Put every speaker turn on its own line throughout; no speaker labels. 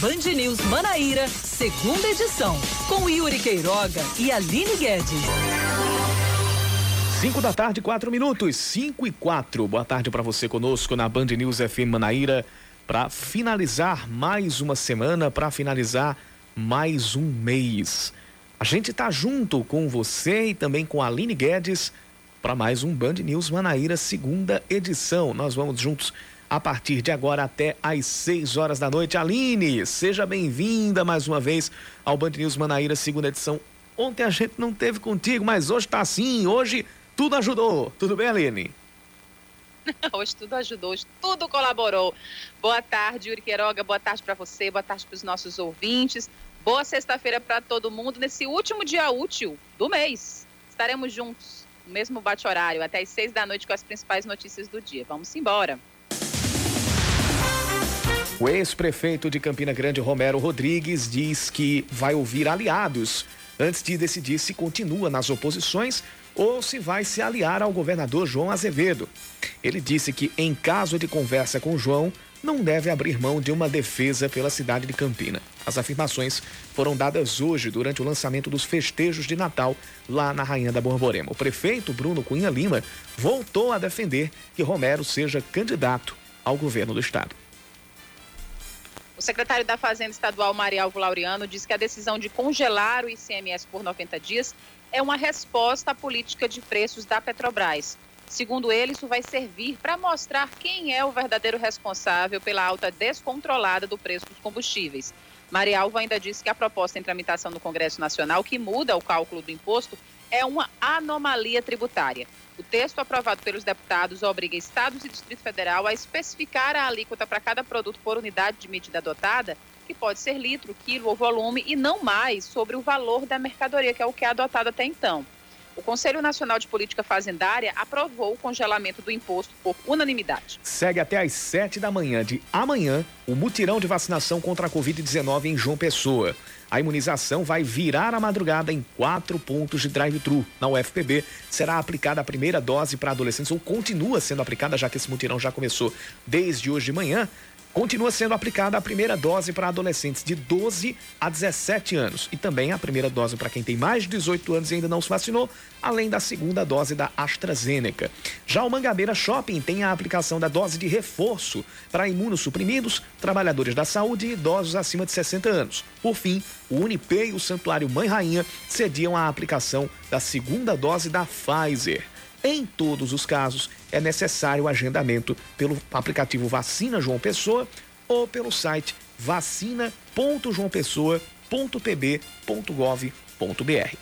Band News Manaíra, segunda edição, com Yuri Queiroga e Aline Guedes.
5 da tarde, 4 minutos, 5 e 4. Boa tarde para você conosco na Band News FM Manaíra, para finalizar mais uma semana, para finalizar mais um mês. A gente tá junto com você e também com a Aline Guedes para mais um Band News Manaíra, segunda edição. Nós vamos juntos a partir de agora até às 6 horas da noite. Aline, seja bem-vinda mais uma vez ao Band News Manaíra, segunda edição. Ontem a gente não teve contigo, mas hoje está assim. Hoje tudo ajudou. Tudo bem, Aline?
Hoje tudo ajudou, hoje tudo colaborou. Boa tarde, Yuri Queiroga. Boa tarde para você, boa tarde para os nossos ouvintes. Boa sexta-feira para todo mundo nesse último dia útil do mês. Estaremos juntos, no mesmo bate-horário, até às seis da noite com as principais notícias do dia. Vamos embora.
O ex-prefeito de Campina Grande, Romero Rodrigues, diz que vai ouvir aliados antes de decidir se continua nas oposições ou se vai se aliar ao governador João Azevedo. Ele disse que, em caso de conversa com João, não deve abrir mão de uma defesa pela cidade de Campina. As afirmações foram dadas hoje durante o lançamento dos festejos de Natal lá na Rainha da Borborema. O prefeito Bruno Cunha Lima voltou a defender que Romero seja candidato ao governo do estado.
O secretário da Fazenda Estadual, Marialvo Laureano, diz que a decisão de congelar o ICMS por 90 dias é uma resposta à política de preços da Petrobras. Segundo ele, isso vai servir para mostrar quem é o verdadeiro responsável pela alta descontrolada do preço dos combustíveis. Marialvo ainda disse que a proposta em tramitação no Congresso Nacional, que muda o cálculo do imposto, é uma anomalia tributária. O texto aprovado pelos deputados obriga estados e Distrito Federal a especificar a alíquota para cada produto por unidade de medida adotada, que pode ser litro, quilo ou volume, e não mais sobre o valor da mercadoria, que é o que é adotado até então. O Conselho Nacional de Política Fazendária aprovou o congelamento do imposto por unanimidade.
Segue até às 7 da manhã de amanhã o mutirão de vacinação contra a Covid-19 em João Pessoa. A imunização vai virar a madrugada em quatro pontos de drive-thru. Na UFPB será aplicada a primeira dose para adolescentes, ou continua sendo aplicada, já que esse mutirão já começou desde hoje de manhã. Continua sendo aplicada a primeira dose para adolescentes de 12 a 17 anos e também a primeira dose para quem tem mais de 18 anos e ainda não se vacinou, além da segunda dose da AstraZeneca. Já o Mangabeira Shopping tem a aplicação da dose de reforço para imunossuprimidos, trabalhadores da saúde e idosos acima de 60 anos. Por fim, o Unipê e o Santuário Mãe Rainha cediam a aplicação da segunda dose da Pfizer. Em todos os casos, é necessário o agendamento pelo aplicativo Vacina João Pessoa ou pelo site vacina.joaopessoa.pb.gov.br.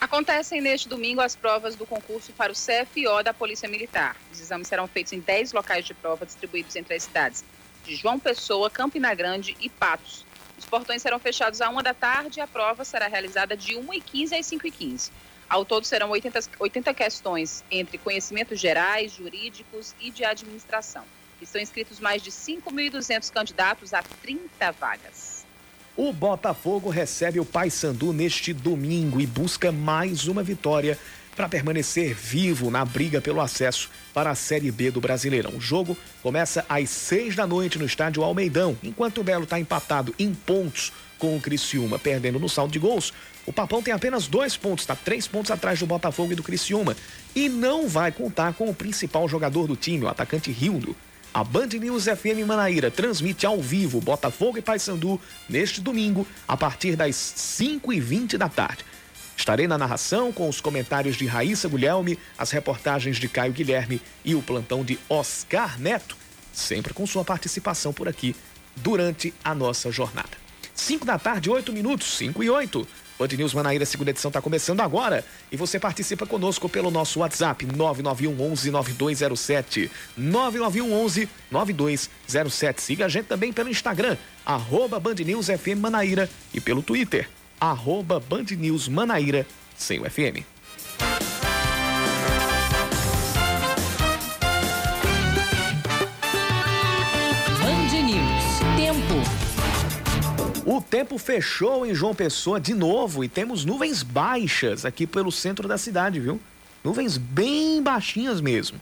Acontecem neste domingo as provas do concurso para o CFO da Polícia Militar. Os exames serão feitos em 10 locais de prova distribuídos entre as cidades de João Pessoa, Campina Grande e Patos. Os portões serão fechados à uma da tarde e a prova será realizada de 1h15 às 5h15. Ao todo serão 80, 80 questões entre conhecimentos gerais, jurídicos e de administração. Estão inscritos mais de 5.200 candidatos a 30 vagas.
O Botafogo recebe o Paysandu neste domingo e busca mais uma vitória para permanecer vivo na briga pelo acesso para a Série B do Brasileirão. O jogo começa às seis da noite no estádio Almeidão, enquanto o Belo está empatado em pontos com o Criciúma, perdendo no saldo de gols. O Papão tem apenas dois pontos, está três pontos atrás do Botafogo e do Criciúma. E não vai contar com o principal jogador do time, o atacante Rildo. A Band News FM Manaíra transmite ao vivo Botafogo e Paysandu neste domingo, a partir das 5h20 da tarde. Estarei na narração com os comentários de Raíssa Guilherme, as reportagens de Caio Guilherme e o plantão de Oscar Neto, sempre com sua participação por aqui durante a nossa jornada. 5 da tarde, 8 minutos, 5 e 8. Band News Manaíra, segunda edição, está começando agora. E você participa conosco pelo nosso WhatsApp, 991 11 9207. 991 11 9207. Siga a gente também pelo Instagram, arroba Band News FM Manaíra. E pelo Twitter, arroba Band News Manaíra, sem o FM. O tempo fechou em João Pessoa de novo e temos nuvens baixas aqui pelo centro da cidade, viu? Nuvens bem baixinhas mesmo.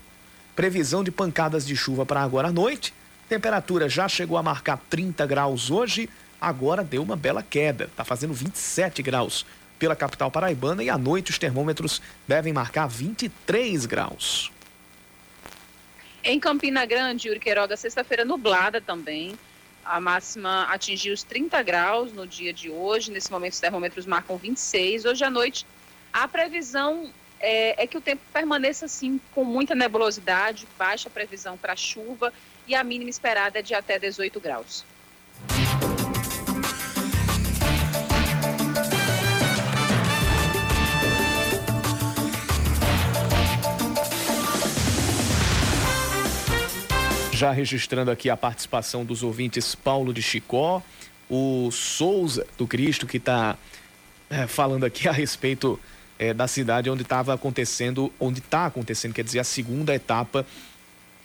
Previsão de pancadas de chuva para agora à noite, Temperatura já chegou a marcar 30 graus hoje, agora deu uma bela queda, está fazendo 27 graus pela capital paraibana e à noite os termômetros devem marcar 23 graus.
Em Campina Grande, Yuri Queiroga, sexta-feira nublada também. A máxima atingiu os 30 graus no dia de hoje. Nesse momento, os termômetros marcam 26. Hoje à noite, a previsão é, é que o tempo permaneça assim, com muita nebulosidade, baixa previsão para chuva e a mínima esperada é de até 18 graus.
Já registrando aqui a participação dos ouvintes Paulo de Chicó, o Souza do Cristo, que está é, falando aqui a respeito é, da cidade onde estava acontecendo, onde está acontecendo, quer dizer, a segunda etapa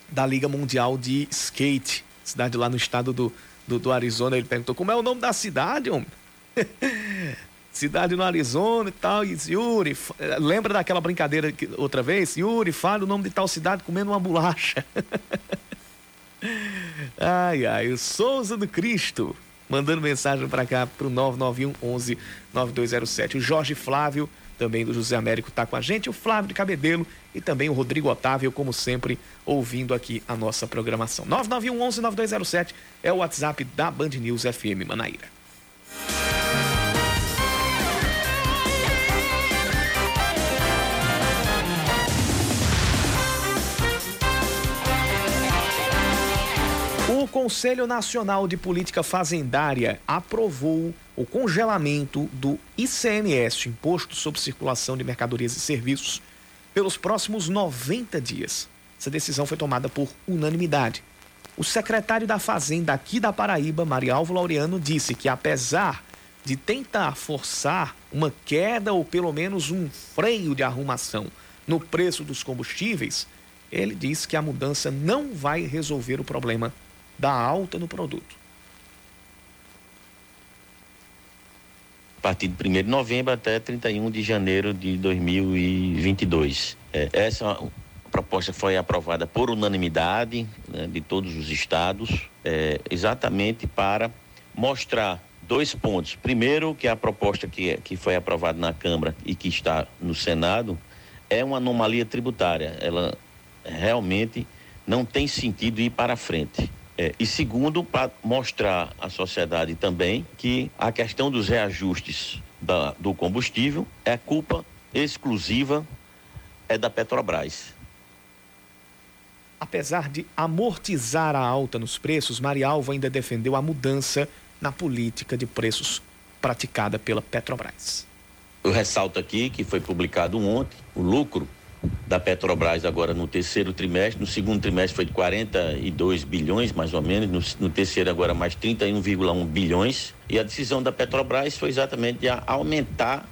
da Liga Mundial de Skate, cidade lá no estado do, do, do Arizona. Ele perguntou como é o nome da cidade, homem? cidade no Arizona e tal. E Yuri, lembra daquela brincadeira que, outra vez? Yuri, fala o nome de tal cidade comendo uma bolacha. ai, ai, o Souza do Cristo mandando mensagem para cá pro 991 11 9207. O Jorge Flávio também do José Américo está com a gente, o Flávio de Cabedelo e também o Rodrigo Otávio, como sempre, ouvindo aqui a nossa programação. 991 11 9207 é o WhatsApp da Band News FM Manaíra. O Conselho Nacional de Política Fazendária aprovou o congelamento do ICMS, Imposto sobre Circulação de Mercadorias e Serviços, pelos próximos 90 dias. Essa decisão foi tomada por unanimidade. O secretário da Fazenda aqui da Paraíba, Marialvo Laureano, disse que apesar de tentar forçar uma queda ou pelo menos um freio de arrumação no preço dos combustíveis, ele disse que a mudança não vai resolver o problema da alta no produto.
A partir de 1 de novembro até 31 de janeiro de 2022. É, essa proposta foi aprovada por unanimidade né, de todos os estados, é, exatamente para mostrar dois pontos. Primeiro, que a proposta que, que foi aprovada na Câmara e que está no Senado é uma anomalia tributária. Ela realmente não tem sentido ir para frente. É, e segundo, para mostrar à sociedade também que a questão dos reajustes da, do combustível é culpa exclusiva é da Petrobras.
Apesar de amortizar a alta nos preços, Marialva ainda defendeu a mudança na política de preços praticada pela Petrobras.
Eu ressalto aqui que foi publicado ontem o lucro da Petrobras agora no terceiro trimestre, no segundo trimestre foi de 42 bilhões, mais ou menos, no, no terceiro agora mais 31,1 bilhões. E a decisão da Petrobras foi exatamente de aumentar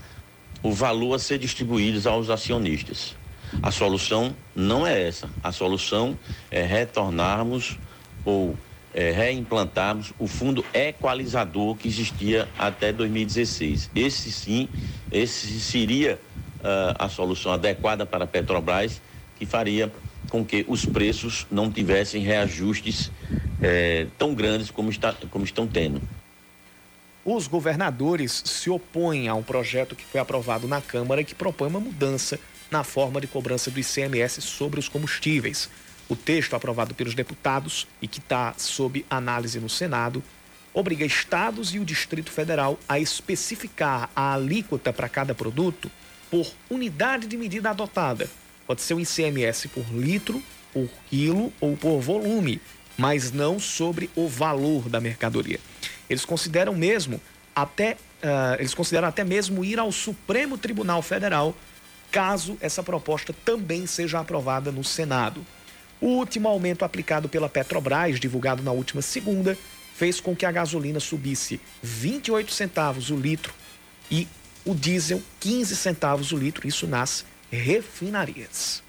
o valor a ser distribuído aos acionistas. A solução não é essa. A solução é retornarmos ou é, reimplantarmos o fundo equalizador que existia até 2016. Esse sim, esse seria a solução adequada para a Petrobras, que faria com que os preços não tivessem reajustes eh, tão grandes como, está, como estão tendo.
Os governadores se opõem a um projeto que foi aprovado na Câmara que propõe uma mudança na forma de cobrança do ICMS sobre os combustíveis. O texto aprovado pelos deputados e que está sob análise no Senado obriga estados e o Distrito Federal a especificar a alíquota para cada produto por unidade de medida adotada. Pode ser o ICMS por litro, por quilo ou por volume, mas não sobre o valor da mercadoria. Eles consideram mesmo até uh, eles consideram até mesmo ir ao Supremo Tribunal Federal caso essa proposta também seja aprovada no Senado. O último aumento aplicado pela Petrobras, divulgado na última segunda, fez com que a gasolina subisse 28 centavos o litro e o diesel 15 centavos o litro, isso nas refinarias.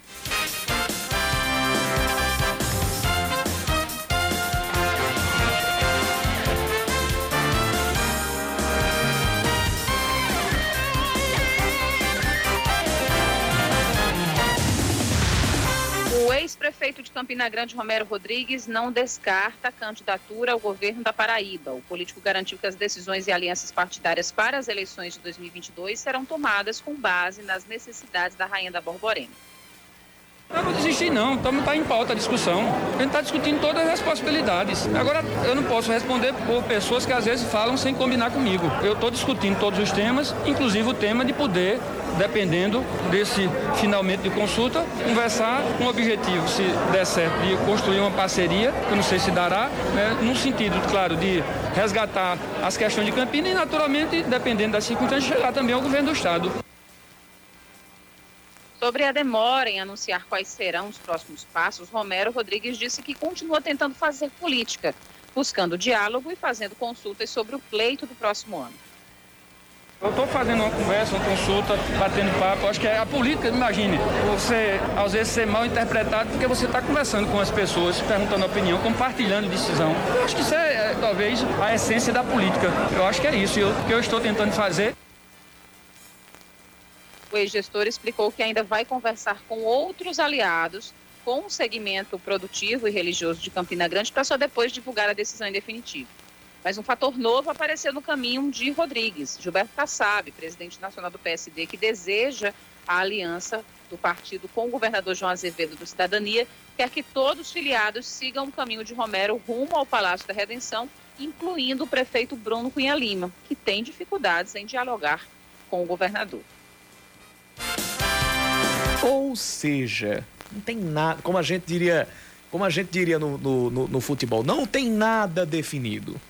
Prefeito de Campina Grande, Romero Rodrigues, não descarta a candidatura ao governo da Paraíba. O político garantiu que as decisões e alianças partidárias para as eleições de 2022 serão tomadas com base nas necessidades da Rainha da Borborema.
Eu não desisti não, estamos está em pauta a discussão. A gente está discutindo todas as possibilidades. Agora, eu não posso responder por pessoas que às vezes falam sem combinar comigo. Eu estou discutindo todos os temas, inclusive o tema de poder, dependendo desse finalmente de consulta, conversar com o objetivo, se der certo, de construir uma parceria, que eu não sei se dará, né, no sentido, claro, de resgatar as questões de Campina e, naturalmente, dependendo das circunstâncias, chegar também ao governo do Estado.
Sobre a demora em anunciar quais serão os próximos passos, Romero Rodrigues disse que continua tentando fazer política, buscando diálogo e fazendo consultas sobre o pleito do próximo ano.
Eu estou fazendo uma conversa, uma consulta, batendo papo. Acho que é a política, imagine, você às vezes ser mal interpretado porque você está conversando com as pessoas, perguntando opinião, compartilhando decisão. Eu acho que isso é, é, talvez a essência da política. Eu acho que é isso. O que eu estou tentando fazer
o ex-gestor explicou que ainda vai conversar com outros aliados com o segmento produtivo e religioso de Campina Grande para só depois divulgar a decisão em definitivo. Mas um fator novo apareceu no caminho de Rodrigues, Gilberto Kassab, presidente nacional do PSD, que deseja a aliança do partido com o governador João Azevedo do Cidadania, quer que todos os filiados sigam o caminho de Romero rumo ao Palácio da Redenção, incluindo o prefeito Bruno Cunha Lima, que tem dificuldades em dialogar com o governador.
Ou seja, não tem nada, como a gente diria, como a gente diria no, no, no, no futebol, não tem nada definido.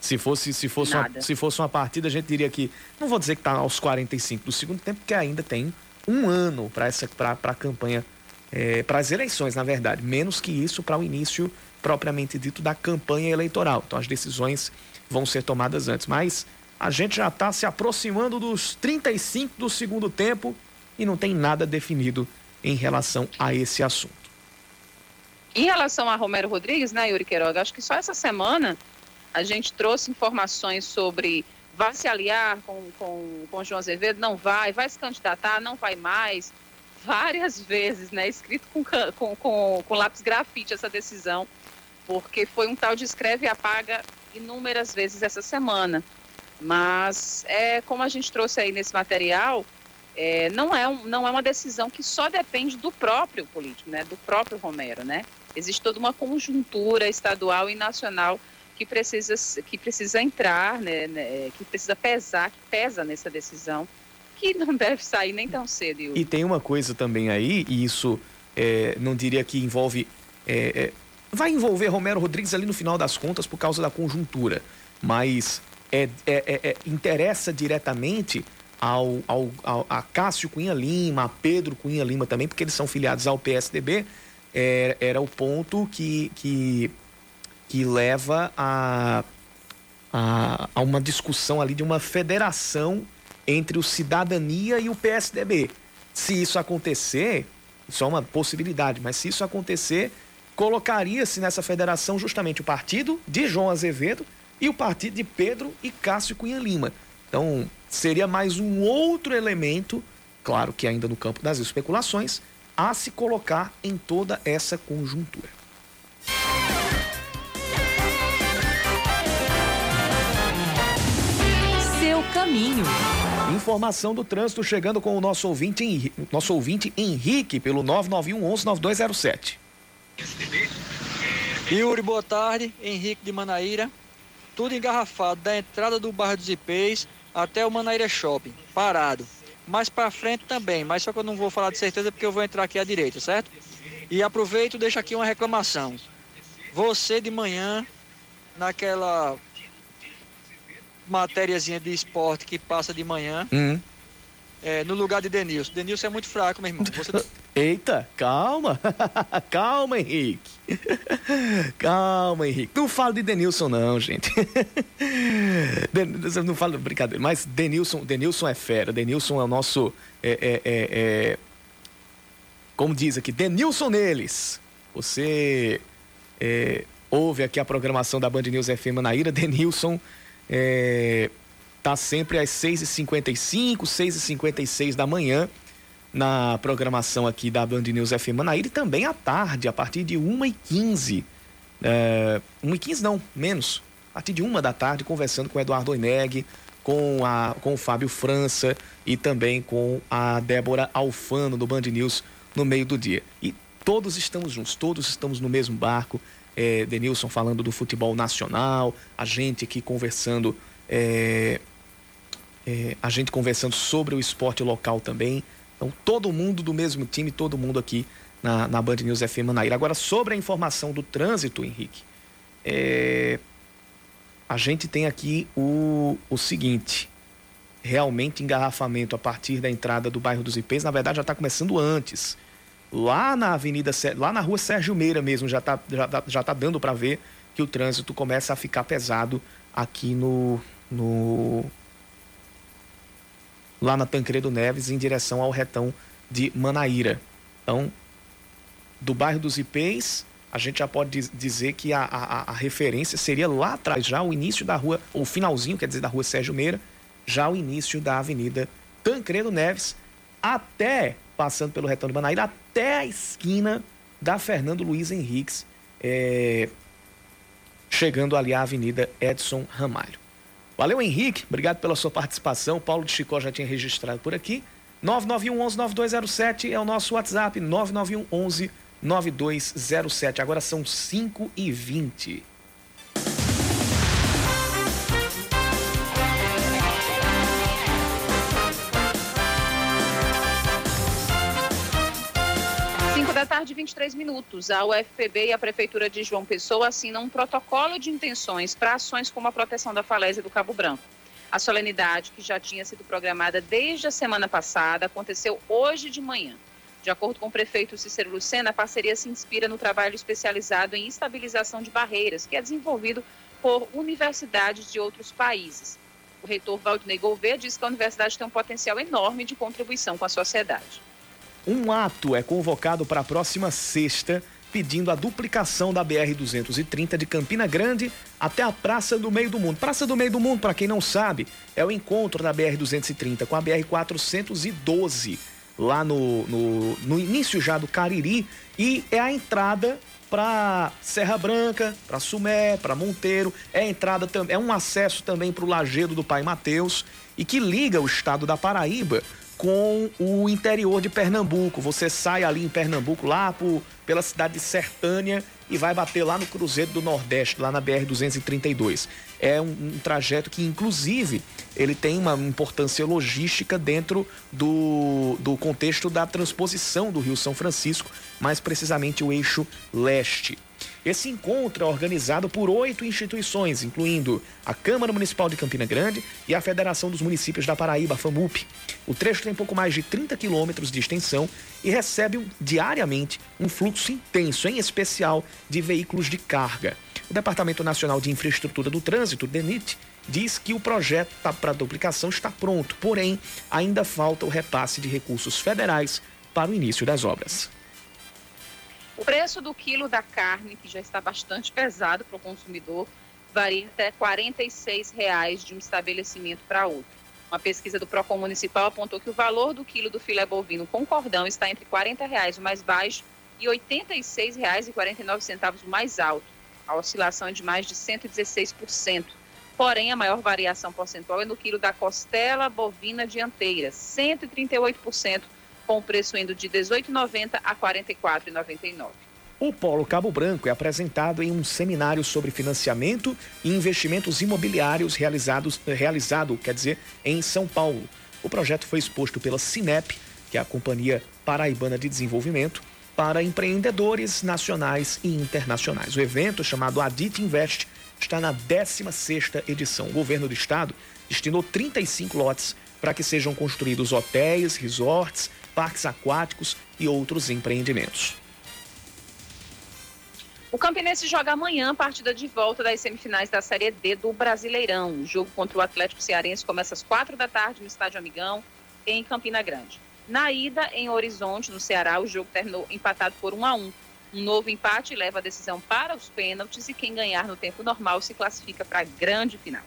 Se fosse, se, fosse uma, se fosse uma partida, a gente diria que. Não vou dizer que está aos 45 do segundo tempo, porque ainda tem um ano para a campanha, é, para as eleições, na verdade. Menos que isso para o início propriamente dito da campanha eleitoral. Então as decisões vão ser tomadas antes. Mas a gente já está se aproximando dos 35 do segundo tempo e não tem nada definido em relação a esse assunto.
Em relação a Romero Rodrigues, né, Yuri Queiroga, acho que só essa semana a gente trouxe informações sobre vai se aliar com, com, com João Azevedo, não vai, vai se candidatar, não vai mais. Várias vezes, né, escrito com, com, com, com lápis grafite essa decisão, porque foi um tal de escreve e apaga inúmeras vezes essa semana. Mas é como a gente trouxe aí nesse material, é, não, é um, não é uma decisão que só depende do próprio político, né, do próprio Romero, né? Existe toda uma conjuntura estadual e nacional que precisa, que precisa entrar, né, né, que precisa pesar, que pesa nessa decisão, que não deve sair nem tão cedo.
E tem uma coisa também aí, e isso é, não diria que envolve. É, é, vai envolver Romero Rodrigues ali no final das contas por causa da conjuntura, mas é, é, é, é interessa diretamente ao, ao, ao, a Cássio Cunha Lima, a Pedro Cunha Lima também, porque eles são filiados ao PSDB, é, era o ponto que, que, que leva a, a, a uma discussão ali de uma federação entre o Cidadania e o PSDB. Se isso acontecer, isso é uma possibilidade, mas se isso acontecer, colocaria-se nessa federação justamente o partido de João Azevedo e o partido de Pedro e Cássio Cunha Lima. Então, seria mais um outro elemento, claro que ainda no campo das especulações, a se colocar em toda essa conjuntura.
Seu caminho.
Informação do trânsito chegando com o nosso ouvinte, nosso ouvinte Henrique pelo 991 11 9207.
Yuri, boa tarde. Henrique de Manaíra. Tudo engarrafado da entrada do bairro dos Ipês até o Manaíra Shopping, parado. Mais para frente também, mas só que eu não vou falar de certeza porque eu vou entrar aqui à direita, certo? E aproveito e deixo aqui uma reclamação. Você de manhã, naquela matériazinha de esporte que passa de manhã,
uhum.
É, no lugar de Denilson. Denilson é muito fraco, meu irmão. Você...
Eita, calma. calma, Henrique. calma, Henrique. Não fala de Denilson, não, gente. não falo brincadeira, mas Denilson, Denilson é fera. Denilson é o nosso. É, é, é, é como diz aqui, Denilson neles. Você é, ouve aqui a programação da Band News FM Naíra. Denilson é, tá sempre às 6h55, 6h56 da manhã na programação aqui da Band News FM Manaíra e também à tarde, a partir de 1h15. É, 1h15 não, menos. A partir de uma da tarde, conversando com o Eduardo Oineg, com, a, com o Fábio França e também com a Débora Alfano do Band News no meio do dia. E todos estamos juntos, todos estamos no mesmo barco. É, Denilson falando do futebol nacional, a gente aqui conversando, é, é, a gente conversando sobre o esporte local também. Então, todo mundo do mesmo time, todo mundo aqui na, na Band News FM Manaíra. Agora, sobre a informação do trânsito, Henrique, é, a gente tem aqui o, o seguinte: realmente engarrafamento a partir da entrada do bairro dos Ipês, na verdade já está começando antes. Lá na Avenida, lá na rua Sérgio Meira mesmo, já está já, tá, já tá dando para ver que o trânsito começa a ficar pesado aqui no, no lá na Tancredo Neves, em direção ao retão de Manaíra. Então, do bairro dos Ipês, a gente já pode dizer que a, a, a, referência seria lá atrás, já o início da rua, ou finalzinho, quer dizer, da rua Sérgio Meira, já o início da Avenida Tancredo Neves, até, passando pelo retão de Manaíra, até a esquina da Fernando Luiz Henriques, é, chegando ali à Avenida Edson Ramalho. Valeu, Henrique. Obrigado pela sua participação. Paulo de Chicó já tinha registrado por aqui. 991 9207 é o nosso WhatsApp. 991 9207. Agora são 5 e 20.
23 minutos. A UFPB e a Prefeitura de João Pessoa assinam um protocolo de intenções para ações como a proteção da falésia do Cabo Branco. A solenidade, que já tinha sido programada desde a semana passada, aconteceu hoje de manhã. De acordo com o prefeito Cícero Lucena, a parceria se inspira no trabalho especializado em estabilização de barreiras, que é desenvolvido por universidades de outros países. O reitor Valdinei Gouveia diz que a universidade tem um potencial enorme de contribuição com a sociedade.
Um ato é convocado para a próxima sexta, pedindo a duplicação da BR-230 de Campina Grande até a Praça do Meio do Mundo. Praça do Meio do Mundo, para quem não sabe, é o encontro da BR-230 com a BR-412, lá no, no, no início já do Cariri, e é a entrada para Serra Branca, para Sumé, para Monteiro, é entrada é um acesso também para o Lagedo do Pai Mateus e que liga o estado da Paraíba com o interior de Pernambuco. Você sai ali em Pernambuco, lá por, pela cidade de Sertânia e vai bater lá no Cruzeiro do Nordeste, lá na BR-232. É um, um, trajeto que, inclusive, ele tem uma importância logística dentro do, do contexto da transposição do Rio São Francisco, mais precisamente o eixo leste. Esse encontro é organizado por oito instituições, incluindo a Câmara Municipal de Campina Grande e a Federação dos Municípios da Paraíba, FAMUP. O trecho tem pouco mais de 30 quilômetros de extensão e recebe diariamente um fluxo intenso, em especial de veículos de carga. O Departamento Nacional de Infraestrutura do Trânsito, DENIT, diz que o projeto para duplicação está pronto, porém ainda falta o repasse de recursos federais para o início das obras.
O preço do quilo da carne, que já está bastante pesado para o consumidor, varia até 46 reais de um estabelecimento para outro. Uma pesquisa do Procon Municipal apontou que o valor do quilo do filé bovino com cordão está entre 40 reais o mais baixo e R$ 86,49 o mais alto. A oscilação é de mais de 116%. Porém, a maior variação percentual é no quilo da costela bovina dianteira, 138% com o preço indo de R$ 18,90 a R$ 44,99.
O Polo Cabo Branco é apresentado em um seminário sobre financiamento e investimentos imobiliários realizados, realizado, quer dizer, em São Paulo. O projeto foi exposto pela Cinep, que é a Companhia Paraibana de Desenvolvimento, para empreendedores nacionais e internacionais. O evento, chamado Adit Invest, está na 16ª edição. O governo do estado destinou 35 lotes para que sejam construídos hotéis, resorts, parques aquáticos e outros empreendimentos.
O Campinense joga amanhã a partida de volta das semifinais da Série D do Brasileirão. O jogo contra o Atlético Cearense começa às quatro da tarde no Estádio Amigão, em Campina Grande. Na ida, em Horizonte, no Ceará, o jogo terminou empatado por 1 a 1. Um novo empate leva a decisão para os pênaltis e quem ganhar no tempo normal se classifica para a grande final.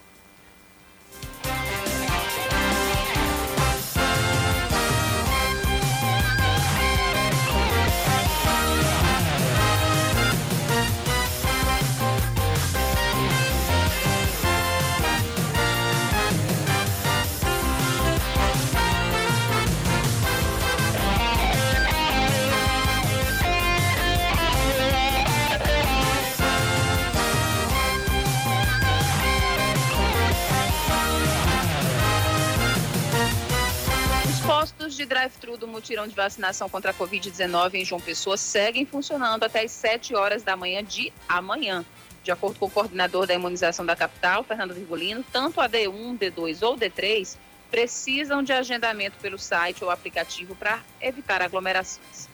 Drive-thru do mutirão de vacinação contra a Covid-19 em João Pessoa seguem funcionando até as 7 horas da manhã de amanhã. De acordo com o coordenador da imunização da capital, Fernando Virgulino, tanto a D1, D2 ou D3 precisam de agendamento pelo site ou aplicativo para evitar aglomerações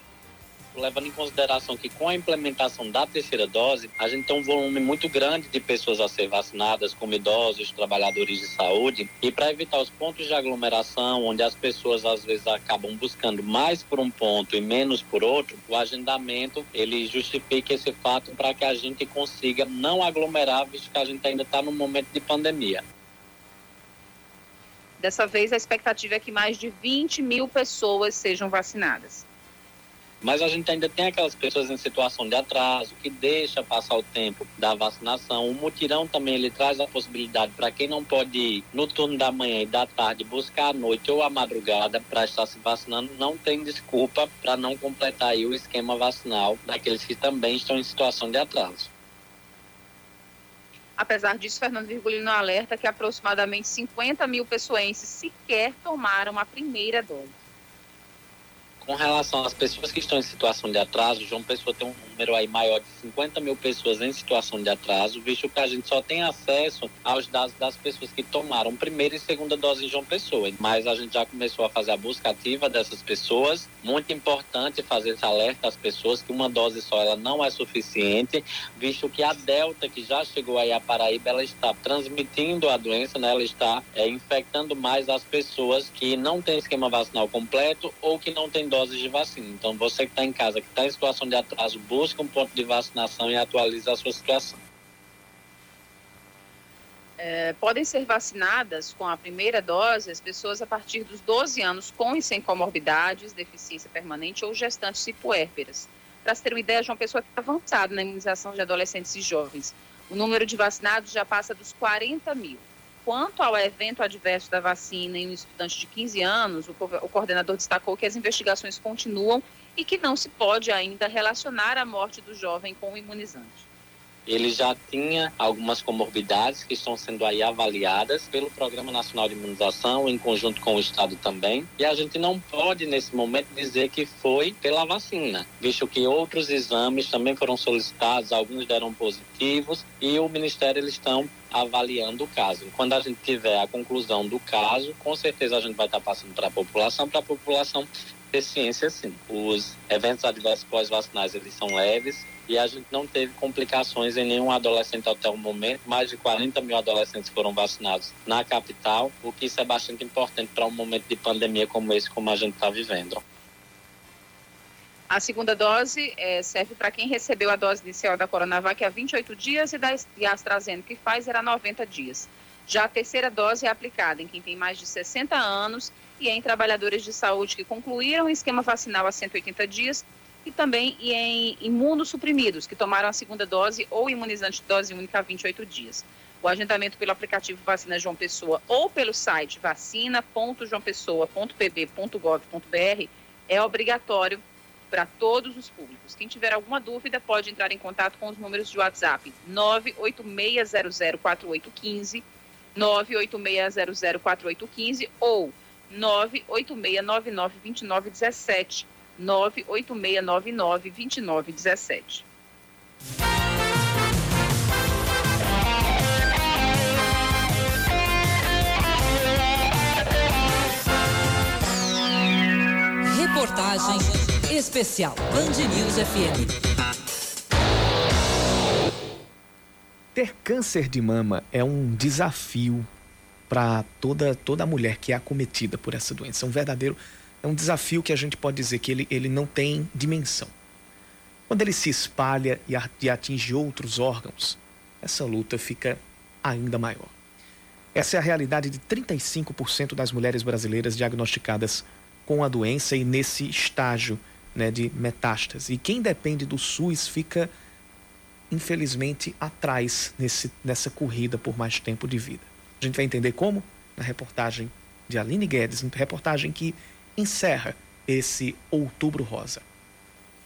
levando em consideração que com a implementação da terceira dose, a gente tem um volume muito grande de pessoas a ser vacinadas, como idosos, trabalhadores de saúde, e para evitar os pontos de aglomeração, onde as pessoas às vezes acabam buscando mais por um ponto e menos por outro, o agendamento ele justifica esse fato para que a gente consiga não aglomerar, visto que a gente ainda está num momento de pandemia.
Dessa vez, a expectativa é que mais de 20 mil pessoas sejam vacinadas.
Mas a gente ainda tem aquelas pessoas em situação de atraso, que deixa passar o tempo da vacinação. O mutirão também ele traz a possibilidade para quem não pode ir no turno da manhã e da tarde buscar à noite ou à madrugada para estar se vacinando, não tem desculpa para não completar o esquema vacinal daqueles que também estão em situação de atraso.
Apesar disso, Fernando Virgulino alerta que aproximadamente 50 mil pessoenses sequer tomaram a primeira dose.
Com relação às pessoas que estão em situação de atraso, João Pessoa tem um número aí maior de 50 mil pessoas em situação de atraso, visto que a gente só tem acesso aos dados das pessoas que tomaram primeira e segunda dose em João Pessoa. Mas a gente já começou a fazer a busca ativa dessas pessoas. Muito importante fazer esse alerta às pessoas que uma dose só ela não é suficiente, visto que a Delta, que já chegou aí a Paraíba, ela está transmitindo a doença, né? ela está é, infectando mais as pessoas que não têm esquema vacinal completo ou que não têm dose doses de vacina. Então, você que está em casa, que está em situação de atraso, busca um ponto de vacinação e atualize a sua situação.
É, podem ser vacinadas com a primeira dose as pessoas a partir dos 12 anos com e sem comorbidades, deficiência permanente ou gestantes e puérperas. Para se ter uma ideia, João Pessoa está avançado na imunização de adolescentes e jovens. O número de vacinados já passa dos 40 mil. Quanto ao evento adverso da vacina em um estudante de 15 anos, o coordenador destacou que as investigações continuam e que não se pode ainda relacionar a morte do jovem com o imunizante
ele já tinha algumas comorbidades que estão sendo aí avaliadas pelo Programa Nacional de Imunização, em conjunto com o Estado também. E a gente não pode, nesse momento, dizer que foi pela vacina, visto que outros exames também foram solicitados, alguns deram positivos, e o Ministério eles estão avaliando o caso. Quando a gente tiver a conclusão do caso, com certeza a gente vai estar passando para a população, para a população ter ciência sim. Os eventos adversos pós-vacinais eles são leves, e a gente não teve complicações em nenhum adolescente até o momento. Mais de 40 mil adolescentes foram vacinados na capital, o que isso é bastante importante para um momento de pandemia como esse, como a gente está vivendo.
A segunda dose é, serve para quem recebeu a dose inicial da Coronavac há 28 dias e da e AstraZeneca que faz era 90 dias. Já a terceira dose é aplicada em quem tem mais de 60 anos e em trabalhadores de saúde que concluíram o esquema vacinal há 180 dias e também em imunossuprimidos, que tomaram a segunda dose ou imunizante dose única há 28 dias. O agendamento pelo aplicativo Vacina João Pessoa ou pelo site vacina.joaopessoa.pb.gov.br é obrigatório para todos os públicos. Quem tiver alguma dúvida pode entrar em contato com os números de WhatsApp 986004815, 986004815 ou 986992917 986992917.
Reportagem especial Band News FM.
Ter câncer de mama é um desafio para toda, toda mulher que é acometida por essa doença. É um verdadeiro é um desafio que a gente pode dizer que ele, ele não tem dimensão. Quando ele se espalha e atinge outros órgãos, essa luta fica ainda maior. Essa é a realidade de 35% das mulheres brasileiras diagnosticadas com a doença e nesse estágio né, de metástase. E quem depende do SUS fica, infelizmente, atrás nesse, nessa corrida por mais tempo de vida. A gente vai entender como? Na reportagem de Aline Guedes, reportagem que encerra esse Outubro Rosa.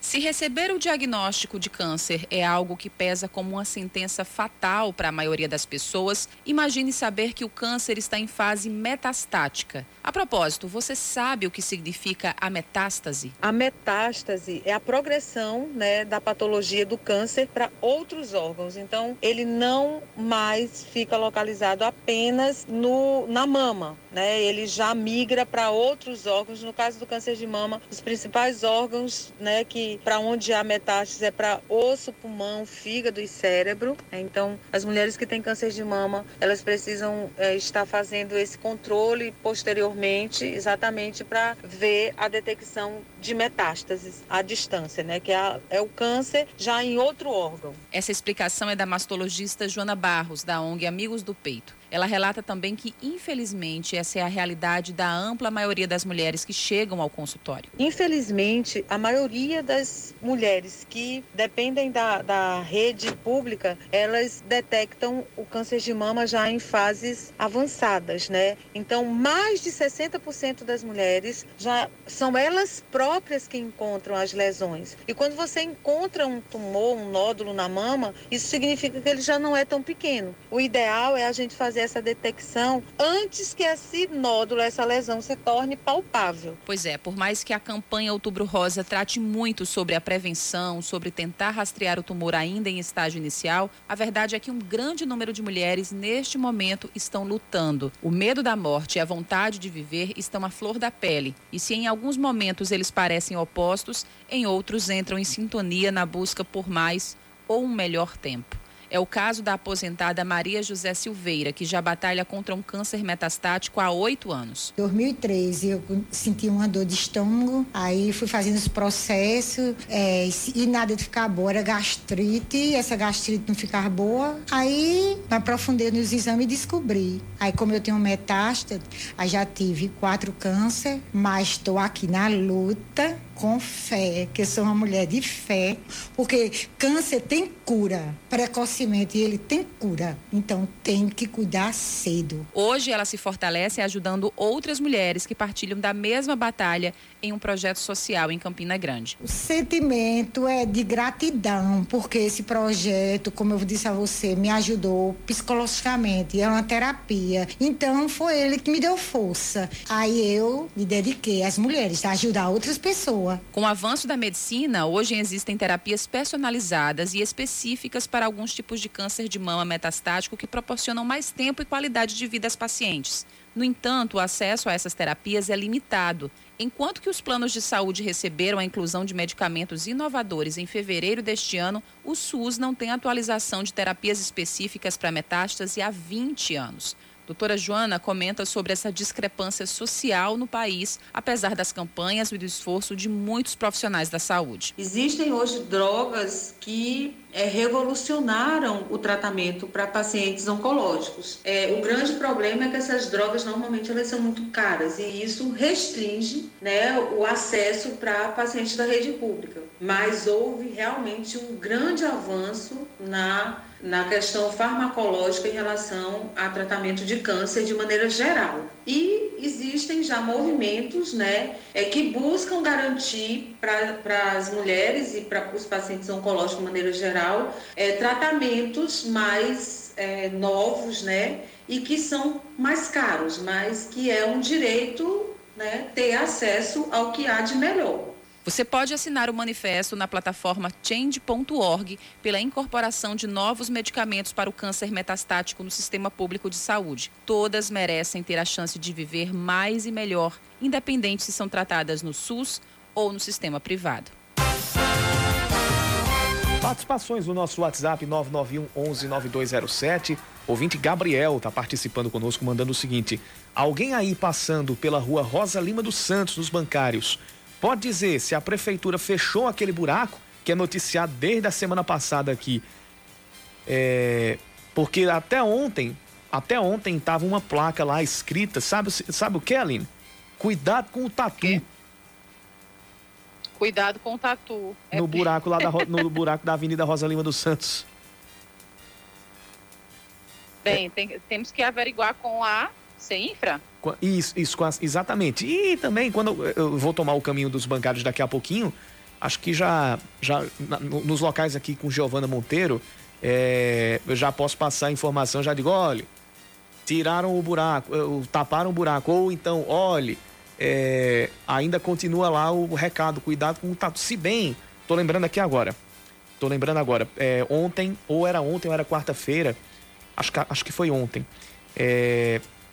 Se receber o diagnóstico de câncer é algo que pesa como uma sentença fatal para a maioria das pessoas, imagine saber que o câncer está em fase metastática. A propósito, você sabe o que significa a metástase?
A metástase é a progressão né, da patologia do câncer para outros órgãos. Então, ele não mais fica localizado apenas no, na mama, né? Ele já migra para outros órgãos. No caso do câncer de mama, os principais órgãos né, que para onde há metástase é para osso, pulmão, fígado e cérebro. Então, as mulheres que têm câncer de mama, elas precisam é, estar fazendo esse controle posteriormente, exatamente para ver a detecção de metástases à distância, né? Que é, é o câncer já em outro órgão.
Essa explicação é da mastologista Joana Barros, da ONG Amigos do Peito. Ela relata também que, infelizmente, essa é a realidade da ampla maioria das mulheres que chegam ao consultório.
Infelizmente, a maioria das mulheres que dependem da, da rede pública, elas detectam o câncer de mama já em fases avançadas, né? Então, mais de 60% das mulheres já são elas próprias que encontram as lesões. E quando você encontra um tumor, um nódulo na mama, isso significa que ele já não é tão pequeno. O ideal é a gente fazer essa detecção antes que esse nódulo, essa lesão se torne palpável.
Pois é, por mais que a campanha Outubro Rosa trate muito sobre a prevenção, sobre tentar rastrear o tumor ainda em estágio inicial, a verdade é que um grande número de mulheres neste momento estão lutando. O medo da morte e a vontade de viver estão à flor da pele. E se em alguns momentos eles parecem opostos, em outros entram em sintonia na busca por mais ou um melhor tempo. É o caso da aposentada Maria José Silveira, que já batalha contra um câncer metastático há oito anos.
Em 2013, eu senti uma dor de estômago, aí fui fazendo os processos é, e nada de ficar boa, era gastrite, essa gastrite não ficava boa. Aí me aprofundei nos exames e descobri. Aí, como eu tenho metástase, aí já tive quatro câncer, mas estou aqui na luta com fé, que sou uma mulher de fé, porque câncer tem cura precocemente e ele tem cura, então tem que cuidar cedo.
Hoje ela se fortalece ajudando outras mulheres que partilham da mesma batalha em um projeto social em Campina Grande.
O sentimento é de gratidão, porque esse projeto, como eu disse a você, me ajudou psicologicamente, é uma terapia. Então foi ele que me deu força. Aí eu me dediquei às mulheres, a ajudar outras pessoas
com o avanço da medicina, hoje existem terapias personalizadas e específicas para alguns tipos de câncer de mama metastático que proporcionam mais tempo e qualidade de vida às pacientes. No entanto, o acesso a essas terapias é limitado. Enquanto que os planos de saúde receberam a inclusão de medicamentos inovadores em fevereiro deste ano, o SUS não tem atualização de terapias específicas para metástase há 20 anos. Doutora Joana comenta sobre essa discrepância social no país, apesar das campanhas e do esforço de muitos profissionais da saúde.
Existem hoje drogas que é, revolucionaram o tratamento para pacientes oncológicos. É, o grande problema é que essas drogas normalmente elas são muito caras e isso restringe né, o acesso para pacientes da rede pública. Mas houve realmente um grande avanço na na questão farmacológica em relação a tratamento de câncer de maneira geral. E existem já movimentos né, é, que buscam garantir para as mulheres e para os pacientes oncológicos de maneira geral é, tratamentos mais é, novos né, e que são mais caros, mas que é um direito né, ter acesso ao que há de melhor.
Você pode assinar o manifesto na plataforma change.org pela incorporação de novos medicamentos para o câncer metastático no sistema público de saúde. Todas merecem ter a chance de viver mais e melhor, independente se são tratadas no SUS ou no sistema privado.
Participações no nosso WhatsApp 991 11 9207. Ouvinte Gabriel está participando conosco, mandando o seguinte: Alguém aí passando pela rua Rosa Lima dos Santos, nos bancários, Pode dizer se a prefeitura fechou aquele buraco, que é noticiado desde a semana passada aqui. É, porque até ontem, até ontem tava uma placa lá escrita, sabe, sabe o que, Aline? Cuidado com o tatu.
Cuidado com o tatu.
É no buraco lá da, no buraco da Avenida Rosa Lima dos Santos.
Bem, tem, temos que averiguar com a CEINFRA
isso, isso exatamente. E também, quando eu vou tomar o caminho dos bancários daqui a pouquinho, acho que já, já nos locais aqui com Giovana Monteiro, é, eu já posso passar a informação, já digo, olha, tiraram o buraco, eh, taparam o buraco, ou então, olhe, é, ainda continua lá o recado, cuidado com o tatu. Se bem, tô lembrando aqui agora, tô lembrando agora, é, ontem, ou era ontem ou era quarta-feira, acho que, acho que foi ontem,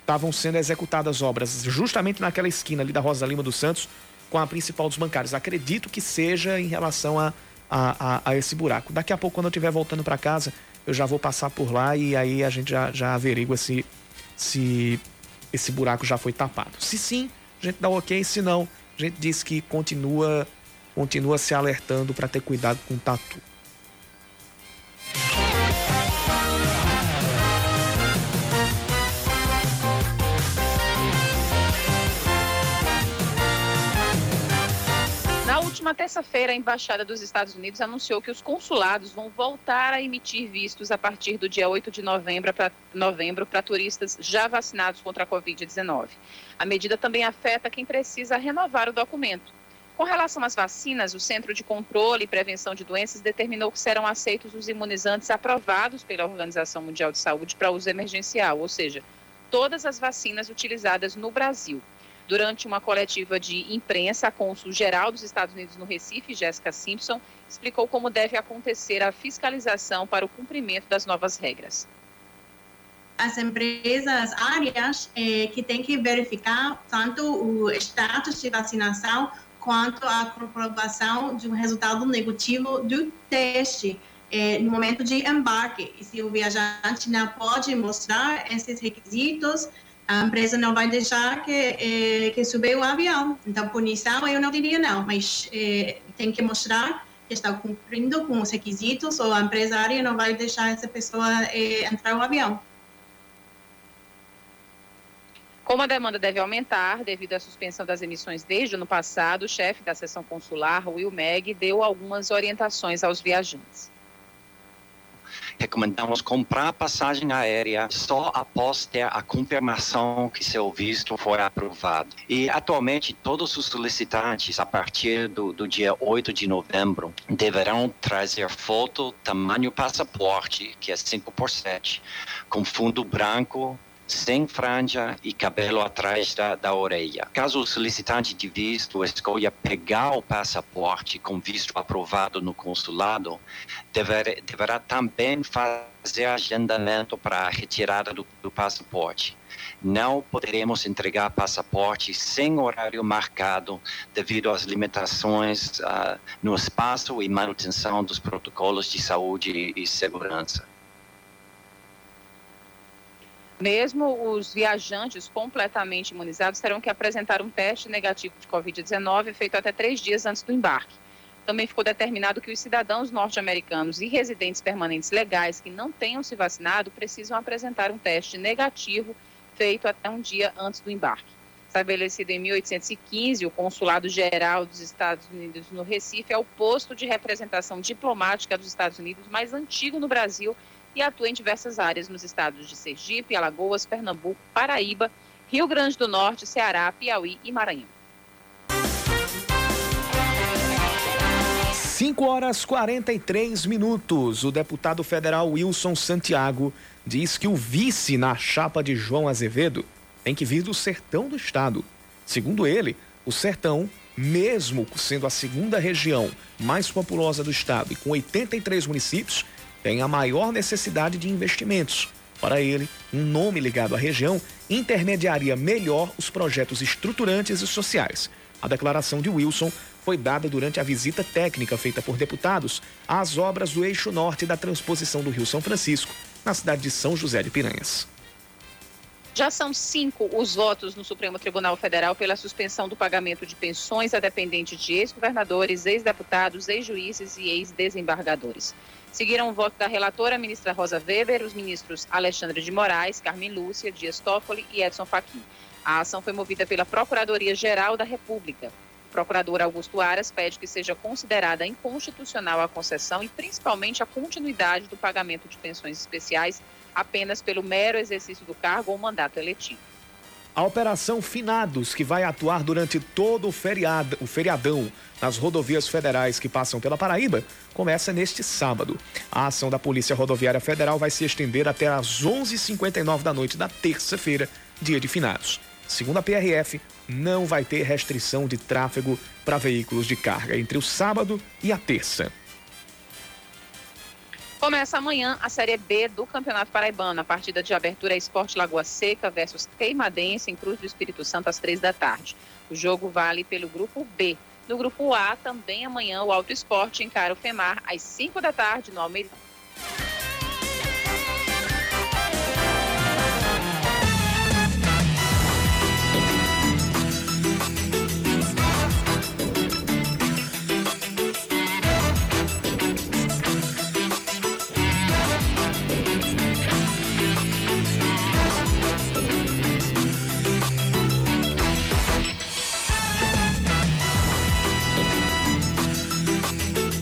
estavam é, sendo executadas obras justamente naquela esquina ali da Rosa Lima dos Santos, com a principal dos bancários. Acredito que seja em relação a, a, a, a esse buraco. Daqui a pouco, quando eu estiver voltando para casa, eu já vou passar por lá e aí a gente já, já averigua se, se esse buraco já foi tapado. Se sim, a gente dá ok, se não, a gente diz que continua, continua se alertando para ter cuidado com o tatu.
Última terça-feira, a Embaixada dos Estados Unidos anunciou que os consulados vão voltar a emitir vistos a partir do dia 8 de novembro para novembro turistas já vacinados contra a Covid-19. A medida também afeta quem precisa renovar o documento. Com relação às vacinas, o Centro de Controle e Prevenção de Doenças determinou que serão aceitos os imunizantes aprovados pela Organização Mundial de Saúde para uso emergencial, ou seja, todas as vacinas utilizadas no Brasil. Durante uma coletiva de imprensa, a cônsul-geral dos Estados Unidos no Recife, Jéssica Simpson, explicou como deve acontecer a fiscalização para o cumprimento das novas regras.
As empresas áreas eh, que têm que verificar tanto o status de vacinação quanto a comprovação de um resultado negativo do teste eh, no momento de embarque. E se o viajante não pode mostrar esses requisitos, a empresa não vai deixar que, eh, que subir o avião. Então, punição eu não diria não, mas eh, tem que mostrar que está cumprindo com os requisitos ou a empresária não vai deixar essa pessoa eh, entrar no avião.
Como a demanda deve aumentar devido à suspensão das emissões desde o ano passado, o chefe da seção consular, Will Meg, deu algumas orientações aos viajantes
recomendamos comprar passagem aérea só após ter a confirmação que seu visto foi aprovado. E atualmente todos os solicitantes a partir do, do dia 8 de novembro deverão trazer foto tamanho passaporte, que é 5 por 7, com fundo branco sem franja e cabelo atrás da, da orelha. Caso o solicitante de visto escolha pegar o passaporte com visto aprovado no consulado, dever, deverá também fazer agendamento para a retirada do, do passaporte. Não poderemos entregar passaporte sem horário marcado devido às limitações uh, no espaço e manutenção dos protocolos de saúde e segurança.
Mesmo os viajantes completamente imunizados terão que apresentar um teste negativo de Covid-19 feito até três dias antes do embarque. Também ficou determinado que os cidadãos norte-americanos e residentes permanentes legais que não tenham se vacinado precisam apresentar um teste negativo feito até um dia antes do embarque. Estabelecido em 1815, o Consulado Geral dos Estados Unidos no Recife é o posto de representação diplomática dos Estados Unidos mais antigo no Brasil e atua em diversas áreas nos estados de Sergipe, Alagoas, Pernambuco, Paraíba, Rio Grande do Norte, Ceará, Piauí e Maranhão.
5 horas 43 minutos. O deputado federal Wilson Santiago diz que o vice na chapa de João Azevedo tem que vir do sertão do estado. Segundo ele, o sertão, mesmo sendo a segunda região mais populosa do estado e com 83 municípios, tem a maior necessidade de investimentos. Para ele, um nome ligado à região intermediaria melhor os projetos estruturantes e sociais. A declaração de Wilson foi dada durante a visita técnica feita por deputados às obras do eixo norte da transposição do Rio São Francisco, na cidade de São José de Piranhas.
Já são cinco os votos no Supremo Tribunal Federal pela suspensão do pagamento de pensões a dependentes de ex-governadores, ex-deputados, ex-juízes e ex-desembargadores. Seguiram o voto da relatora, ministra Rosa Weber, os ministros Alexandre de Moraes, Carmen Lúcia, Dias Toffoli e Edson Fachin. A ação foi movida pela Procuradoria-Geral da República. O procurador Augusto Aras pede que seja considerada inconstitucional a concessão e principalmente a continuidade do pagamento de pensões especiais apenas pelo mero exercício do cargo ou mandato eletivo.
A Operação Finados, que vai atuar durante todo o, feriado, o feriadão nas rodovias federais que passam pela Paraíba, começa neste sábado. A ação da Polícia Rodoviária Federal vai se estender até às 11h59 da noite da terça-feira, dia de finados. Segundo a PRF, não vai ter restrição de tráfego para veículos de carga entre o sábado e a terça.
Começa amanhã a Série B do Campeonato Paraibano. A partida de abertura é Esporte Lagoa Seca versus Queimadense em Cruz do Espírito Santo às três da tarde. O jogo vale pelo grupo B. No grupo A, também amanhã, o Alto Esporte encara o FEMAR às 5 da tarde no Almeida.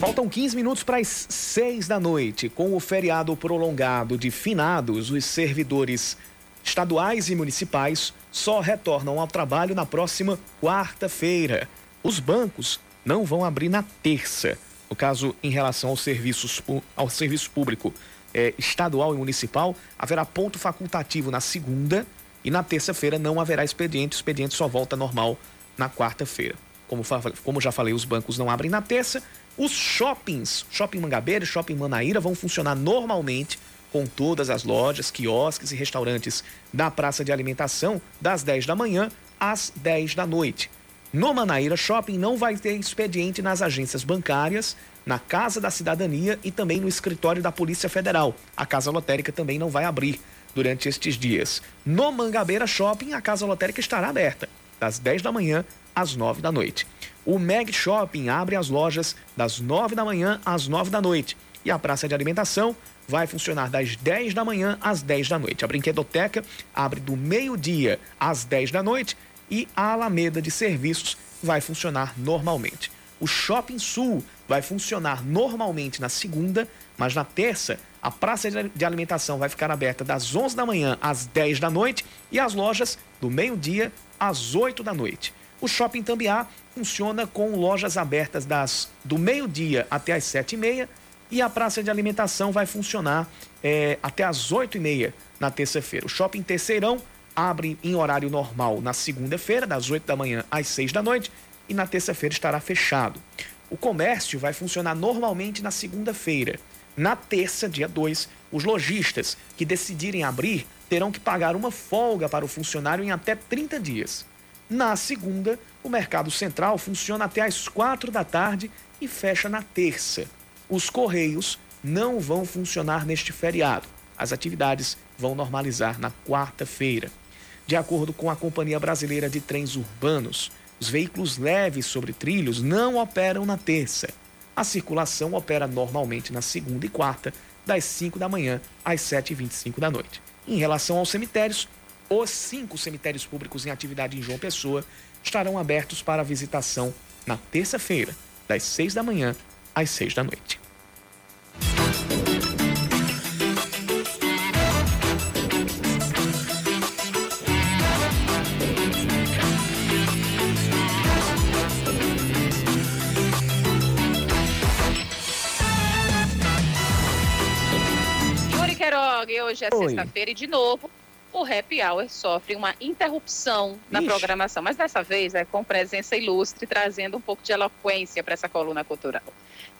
Faltam 15 minutos para as 6 da noite. Com o feriado prolongado de finados, os servidores estaduais e municipais só retornam ao trabalho na próxima quarta-feira. Os bancos não vão abrir na terça. No caso, em relação aos serviços, ao serviço público é, estadual e municipal, haverá ponto facultativo na segunda e na terça-feira não haverá expediente. O expediente só volta normal na quarta-feira. Como, como já falei, os bancos não abrem na terça os shoppings, Shopping Mangabeira e Shopping Manaíra, vão funcionar normalmente com todas as lojas, quiosques e restaurantes da praça de alimentação das 10 da manhã às 10 da noite. No Manaíra Shopping não vai ter expediente nas agências bancárias, na Casa da Cidadania e também no escritório da Polícia Federal. A Casa Lotérica também não vai abrir durante estes dias. No Mangabeira Shopping, a Casa Lotérica estará aberta das 10 da manhã às 9 da noite. O Meg Shopping abre as lojas das 9 da manhã às 9 da noite. E a praça de alimentação vai funcionar das 10 da manhã às 10 da noite. A brinquedoteca abre do meio-dia às 10 da noite e a Alameda de Serviços vai funcionar normalmente. O Shopping Sul vai funcionar normalmente na segunda, mas na terça a praça de alimentação vai ficar aberta das 11 da manhã às 10 da noite e as lojas do meio-dia às 8 da noite. O Shopping Tambiá funciona com lojas abertas das do meio-dia até as sete e meia e a praça de alimentação vai funcionar é, até as oito e meia na terça-feira. O Shopping Terceirão abre em horário normal na segunda-feira, das oito da manhã às seis da noite, e na terça-feira estará fechado. O comércio vai funcionar normalmente na segunda-feira. Na terça, dia 2, os lojistas que decidirem abrir terão que pagar uma folga para o funcionário em até 30 dias. Na segunda, o Mercado Central funciona até às quatro da tarde e fecha na terça. Os Correios não vão funcionar neste feriado. As atividades vão normalizar na quarta-feira. De acordo com a Companhia Brasileira de Trens Urbanos, os veículos leves sobre trilhos não operam na terça. A circulação opera normalmente na segunda e quarta, das 5 da manhã às 7h25 da noite. Em relação aos cemitérios, os cinco cemitérios públicos em atividade em João Pessoa estarão abertos para visitação na terça-feira, das seis da manhã às seis da noite.
Yuri Queiroga, hoje é sexta-feira e de novo o Happy Hour sofre uma interrupção na Ixi. programação, mas dessa vez é com presença ilustre, trazendo um pouco de eloquência para essa coluna cultural.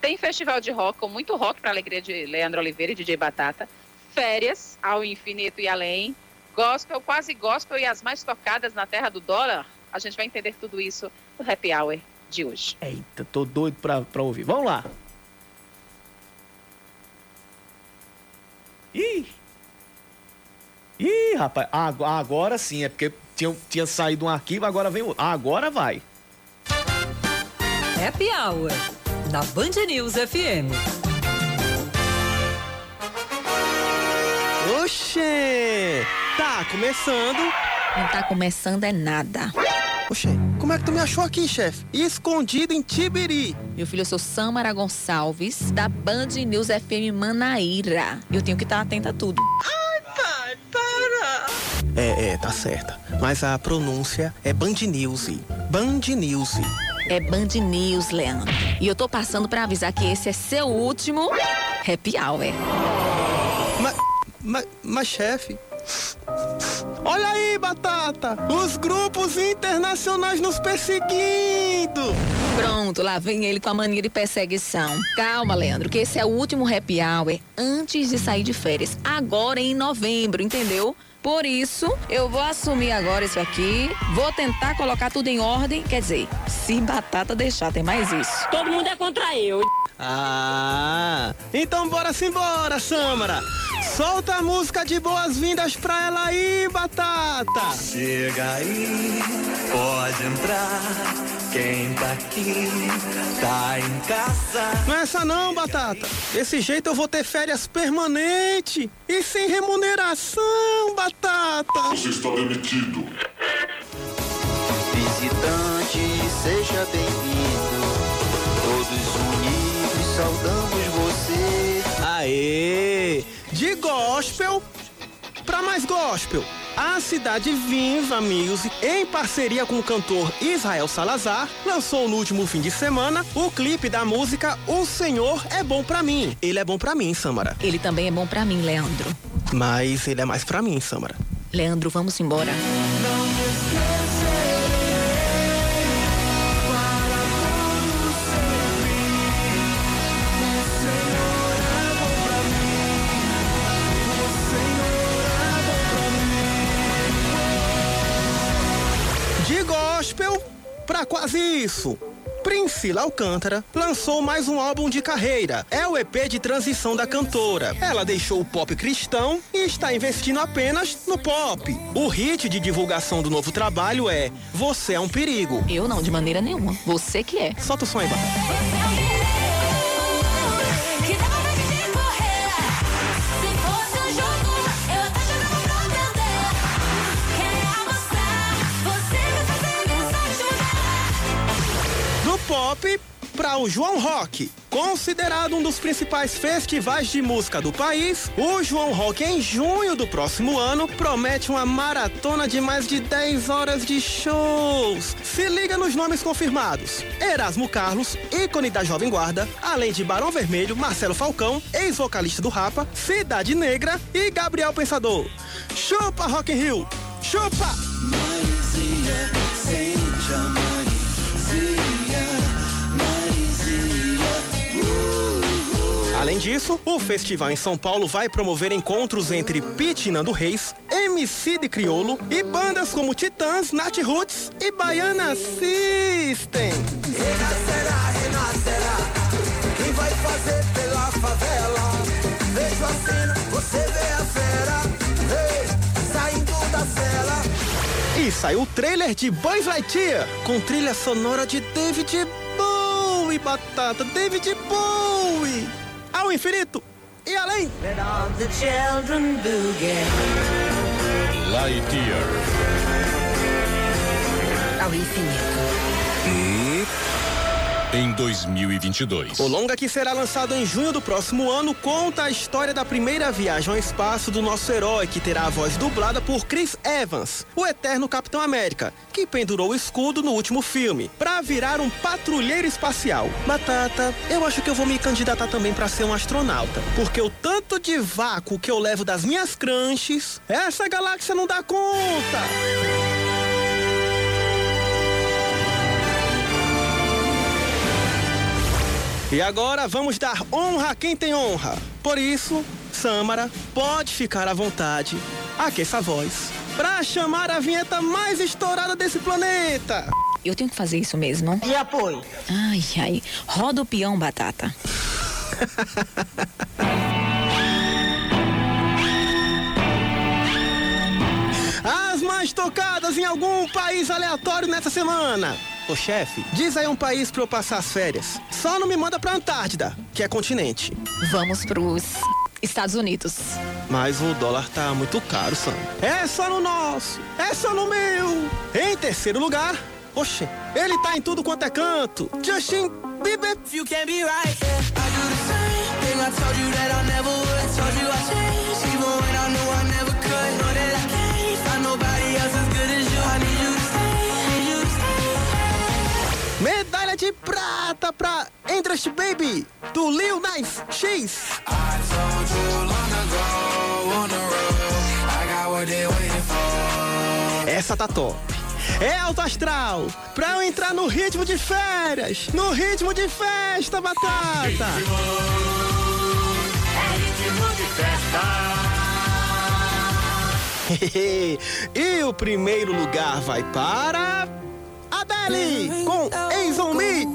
Tem festival de rock, com muito rock para a alegria de Leandro Oliveira e DJ Batata, férias ao infinito e além, gospel, quase gospel e as mais tocadas na terra do dólar. A gente vai entender tudo isso no Happy Hour de hoje.
Eita, tô doido para ouvir. Vamos lá. Ih! Ih, rapaz, agora sim, é porque tinha, tinha saído um arquivo, agora vem outro. Agora vai.
Happy Hour, na Band News FM.
Oxê! Tá começando.
Não tá começando é nada.
Oxê, como é que tu me achou aqui, chefe? Escondido em Tibiri.
Meu filho, eu sou Samara Gonçalves, da Band News FM Manaíra. Eu tenho que estar atenta a tudo.
Para! É, é, tá certa. Mas a pronúncia é Band News. Band News.
É Band News, Leandro. E eu tô passando pra avisar que esse é seu último happy hour.
Mas, mas, mas chefe. Olha aí, Batata! Os grupos internacionais nos perseguindo!
Pronto, lá vem ele com a mania de perseguição. Calma, Leandro, que esse é o último happy hour antes de sair de férias. Agora em novembro, entendeu? Por isso, eu vou assumir agora isso aqui, vou tentar colocar tudo em ordem. Quer dizer, se batata deixar, tem mais isso.
Todo mundo é contra eu.
Ah, então bora simbora, Samara. Solta a música de boas-vindas pra ela aí, Batata.
Chega aí, pode entrar. Quem tá aqui, tá em casa.
Não é essa não, Batata. Desse jeito eu vou ter férias permanente e sem remuneração, Batata.
Você está demitido.
Visitante, seja bem-vindo. Todos unidos saudamos você.
Aê! De gospel pra mais gospel. A cidade Viva Music, em parceria com o cantor Israel Salazar, lançou no último fim de semana o clipe da música O Senhor é Bom Pra Mim. Ele é bom pra mim, Samara.
Ele também é bom pra mim, Leandro.
Mas ele é mais pra mim, Samara.
Leandro, vamos embora.
De pra quase isso. Priscila Alcântara lançou mais um álbum de carreira. É o EP de transição da cantora. Ela deixou o pop cristão e está investindo apenas no pop. O hit de divulgação do novo trabalho é Você é um Perigo.
Eu não, de maneira nenhuma. Você que é.
Solta o som aí, Batata. Pop para o João Rock. Considerado um dos principais festivais de música do país, o João Rock em junho do próximo ano promete uma maratona de mais de 10 horas de shows. Se liga nos nomes confirmados: Erasmo Carlos, ícone da Jovem Guarda, além de Barão Vermelho, Marcelo Falcão, ex-vocalista do Rapa, Cidade Negra e Gabriel Pensador. Chupa Rock in Rio! Chupa! Além disso, o festival em São Paulo vai promover encontros entre Pete Nando Reis, MC de Criolo e bandas como Titãs, Nat Roots e Baiana System.
Renascerá, renascerá. Quem vai fazer pela favela? Vejo a cena, você vê a fera. Ei, saindo da cela.
E saiu o trailer de Buzz Lightyear com trilha sonora de David Bowie, batata, David Bowie. Ao infinito e além.
Let all the children boogie.
Lightyear.
Ao infinito.
Em 2022.
O longa que será lançado em junho do próximo ano conta a história da primeira viagem ao espaço do nosso herói, que terá a voz dublada por Chris Evans, o eterno Capitão América, que pendurou o escudo no último filme, para virar um patrulheiro espacial. Batata, eu acho que eu vou me candidatar também para ser um astronauta, porque o tanto de vácuo que eu levo das minhas crunches, essa galáxia não dá conta. E agora vamos dar honra a quem tem honra. Por isso, Samara, pode ficar à vontade. Aqueça a voz. Pra chamar a vinheta mais estourada desse planeta.
Eu tenho que fazer isso mesmo.
E apoio?
Ai, ai. Roda o peão, batata.
As mais tocadas em algum país aleatório nessa semana. Ô chefe, diz aí um país pra eu passar as férias. Só não me manda pra Antártida, que é continente.
Vamos pros Estados Unidos.
Mas o dólar tá muito caro, Sam. É só no nosso, é só no meu. Em terceiro lugar, oxe, ele tá em tudo quanto é canto. Justin Bieber.
You can be right. Yeah. I do the same thing I told you that I never would. Told you I changed,
Interest Baby, do Lil Nas X. Essa tá top. É alto astral, pra eu entrar no ritmo de férias, no ritmo de festa, batata. e o primeiro lugar vai para Adele com Ex on Me.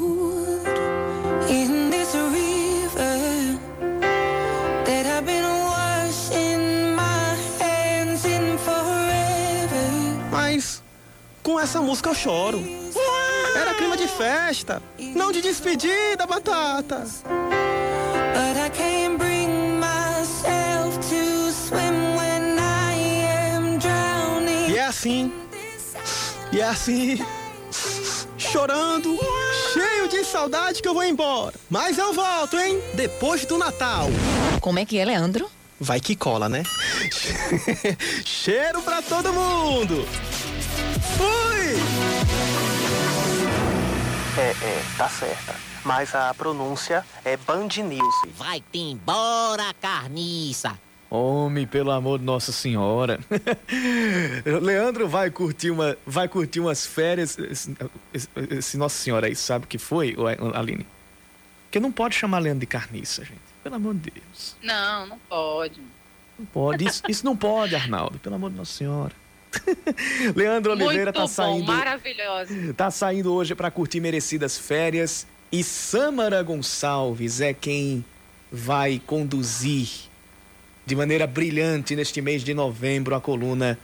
Mas com essa música eu choro. Era clima de festa, não de despedida, batata.
But I can't bring myself to swim when I am drowning.
E é assim, e é assim, chorando, cheio de saudade que eu vou embora. Mas eu volto, hein? Depois do Natal.
Como é que é, Leandro?
Vai que cola, né? Cheiro pra todo mundo! Fui! É, é, tá certa. Mas a pronúncia é Band News.
Vai-te embora, carniça.
Homem, pelo amor de Nossa Senhora. Leandro vai curtir, uma, vai curtir umas férias. Esse, esse- Nossa Senhora aí sabe o que foi, ô, Aline? Porque não pode chamar Leandro de carniça, gente. Pelo amor de Deus.
Não, não pode.
Não pode. Isso, isso não pode, Arnaldo. Pelo amor de Nossa Senhora. Leandro Oliveira
Muito
tá
bom,
saindo.
maravilhosa.
Tá saindo hoje para curtir merecidas férias e Samara Gonçalves é quem vai conduzir de maneira brilhante neste mês de novembro a coluna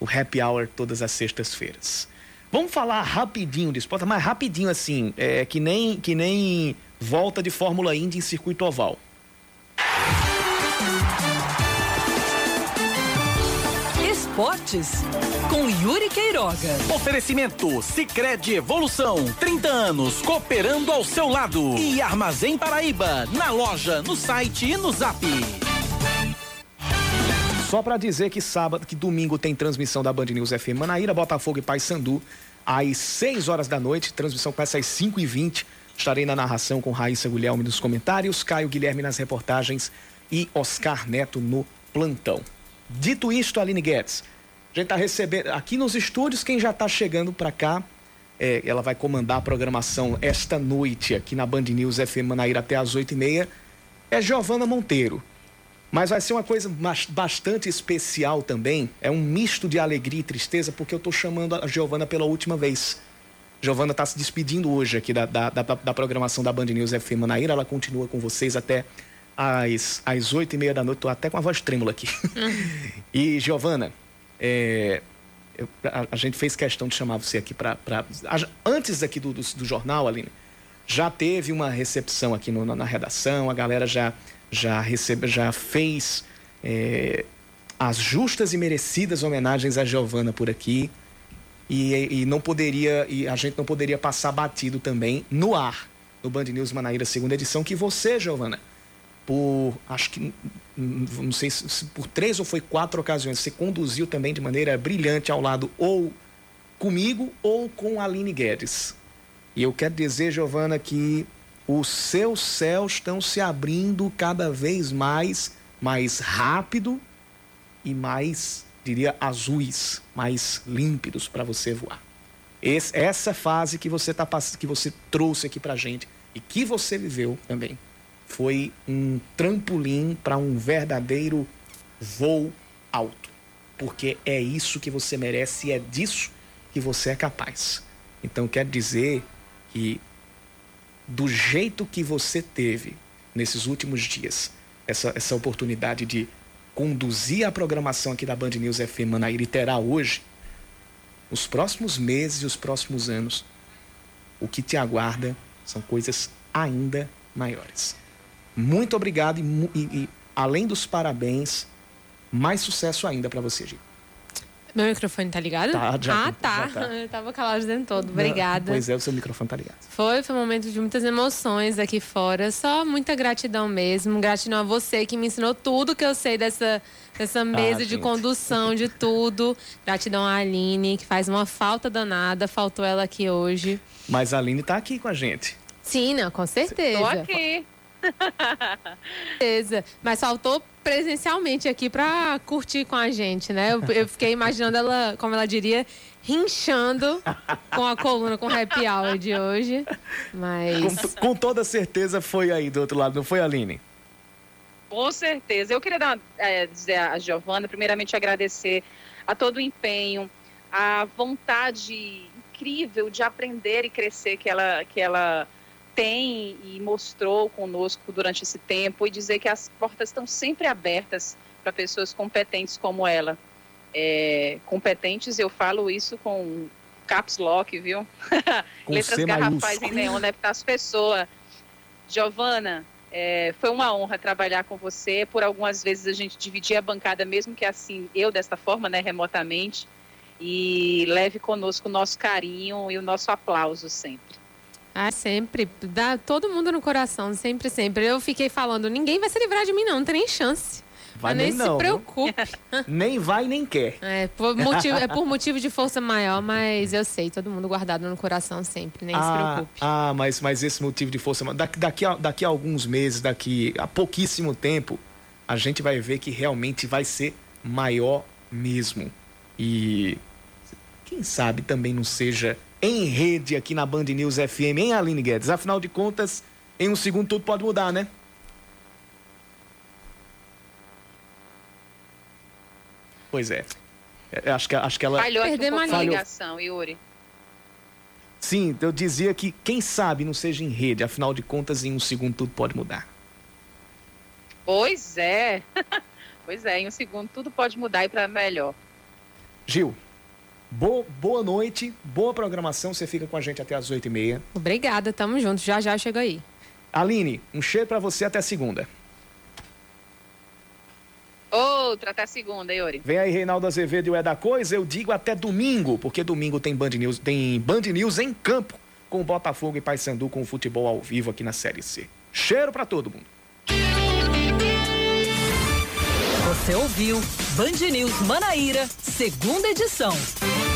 o Happy Hour todas as sextas-feiras. Vamos falar rapidinho de esporte, mas rapidinho assim, é que nem que nem volta de Fórmula Indy em circuito oval.
Esportes com Yuri Queiroga.
Oferecimento Sicredi Evolução, 30 anos cooperando ao seu lado. E Armazém Paraíba, na loja, no site e no zap.
Só para dizer que sábado, que domingo tem transmissão da Band News FM Manaíra, Botafogo e Paysandu, às 6 horas da noite. Transmissão começa às 5 e 20 Estarei na narração com Raíssa Guilherme nos comentários, Caio Guilherme nas reportagens e Oscar Neto no plantão. Dito isto, Aline Guedes, a gente tá recebendo aqui nos estúdios quem já tá chegando para cá. é, ela vai comandar a programação esta noite aqui na Band News FM Manaíra até às 8h30. É Giovana Monteiro. Mas vai ser uma coisa bastante especial também. É um misto de alegria e tristeza, porque eu estou chamando a Giovana pela última vez. Giovana está se despedindo hoje aqui da, da, da, da programação da Band News FM Manaíra. Ela continua com vocês até às, às 8 e meia da noite. Estou até com a voz trêmula aqui. e, Giovana, é, eu- a, a gente fez questão de chamar você aqui para. Antes aqui do, do, do jornal, Aline, já teve uma recepção aqui no- na, na redação, a galera já, já, recebe, já fez é, as justas e merecidas homenagens a Giovana por aqui. E, e não poderia, e a gente não poderia passar batido também no ar, no Band News Manaíra, segunda edição, que você, Giovana, por acho que não sei se por três ou foi quatro ocasiões, você conduziu também de maneira brilhante ao lado ou comigo ou com Aline Guedes. E eu quero dizer, Giovana, que os seus céus estão se abrindo cada vez mais, mais rápido e mais, diria, azuis, mais límpidos para você voar. Esse- essa fase que você tá que você trouxe aqui pra gente e que você viveu também foi um trampolim para um verdadeiro voo alto, porque é isso que você merece e é disso que você é capaz. Então quero dizer que do jeito que você teve nesses últimos dias, essa, essa oportunidade de conduzir a programação aqui da Band News FM Manaíra e terá hoje, os próximos meses e os próximos anos, o que te aguarda são coisas ainda maiores. Muito obrigado e, e- e, além dos parabéns, mais sucesso ainda para você, Gi.
Meu microfone tá ligado?
Tá, já-
ah, tá.
já tá.
Eu tava calado o tempo todo. Obrigada.
Pois é, o seu microfone tá ligado.
Foi, foi um momento de muitas emoções aqui fora. Só muita gratidão mesmo. Gratidão a você que me ensinou tudo que eu sei dessa, dessa mesa de
gente.
condução, de tudo. Gratidão a Aline, que faz uma falta danada. Faltou ela aqui hoje.
Mas a Aline tá aqui com a gente.
Sim, não, com certeza.
Tô aqui.
certeza. Mas faltou presencialmente aqui pra curtir com a gente, né? Eu, eu fiquei imaginando ela, como ela diria, rinchando com a coluna com o happy hour de hoje. Mas.
Com, com toda certeza foi aí do outro lado, não foi, Aline?
Com certeza. Eu queria dar, é, dizer a Giovana, primeiramente agradecer a todo o empenho, a vontade incrível de aprender e crescer que ela, que ela tem e mostrou conosco durante esse tempo e dizer que as portas estão sempre abertas para pessoas competentes como ela. É, competentes, eu falo isso com caps lock, viu?
Com
Letras
C
garrafais em neon, né? Para as pessoas. Giovana, é, foi uma honra trabalhar com você. Por algumas vezes a gente dividia a bancada, mesmo que assim, eu desta forma, né, remotamente. E leve conosco o nosso carinho e o nosso aplauso sempre.
Ah, sempre. Dá todo mundo no coração, sempre, sempre. Eu fiquei falando, ninguém vai se livrar de mim, não, não tem nem chance.
Vai
nem
nem não,
se preocupe.
Nem vai, nem quer.
É por, motivo, é por motivo de força maior, mas eu sei, todo mundo guardado no coração sempre, nem se
ah,
preocupe.
ah, mas, mas esse motivo de força. Daqui, daqui, a, daqui a alguns meses, daqui a pouquíssimo tempo, a gente vai ver que realmente vai ser maior mesmo. E quem sabe também não seja em rede aqui na Band News FM, hein, Aline Guedes? Afinal de contas, em um segundo tudo pode mudar, né? Pois é. É, Acho que, acho que ela.
Falhou um
Perdemos a
ligação, Yuri.
Sim, eu dizia que quem sabe não seja em rede, afinal de contas, em um segundo tudo pode mudar.
Pois é. pois é, em um segundo tudo pode mudar e para melhor.
Gil, boa, boa noite, boa programação. Você fica com a gente até as oito e meia.
Obrigada, tamo junto. Já já chega aí.
Aline, um cheiro pra você até segunda.
Outra até segunda, Yuri.
Vem aí, Reinaldo Azevedo e o É da Coisa. Eu digo até domingo, porque domingo tem Band News, tem Band News em campo com o Botafogo e Paysandu com o futebol ao vivo aqui na Série C. Cheiro pra todo mundo.
Você ouviu Band News Manaíra, segunda edição.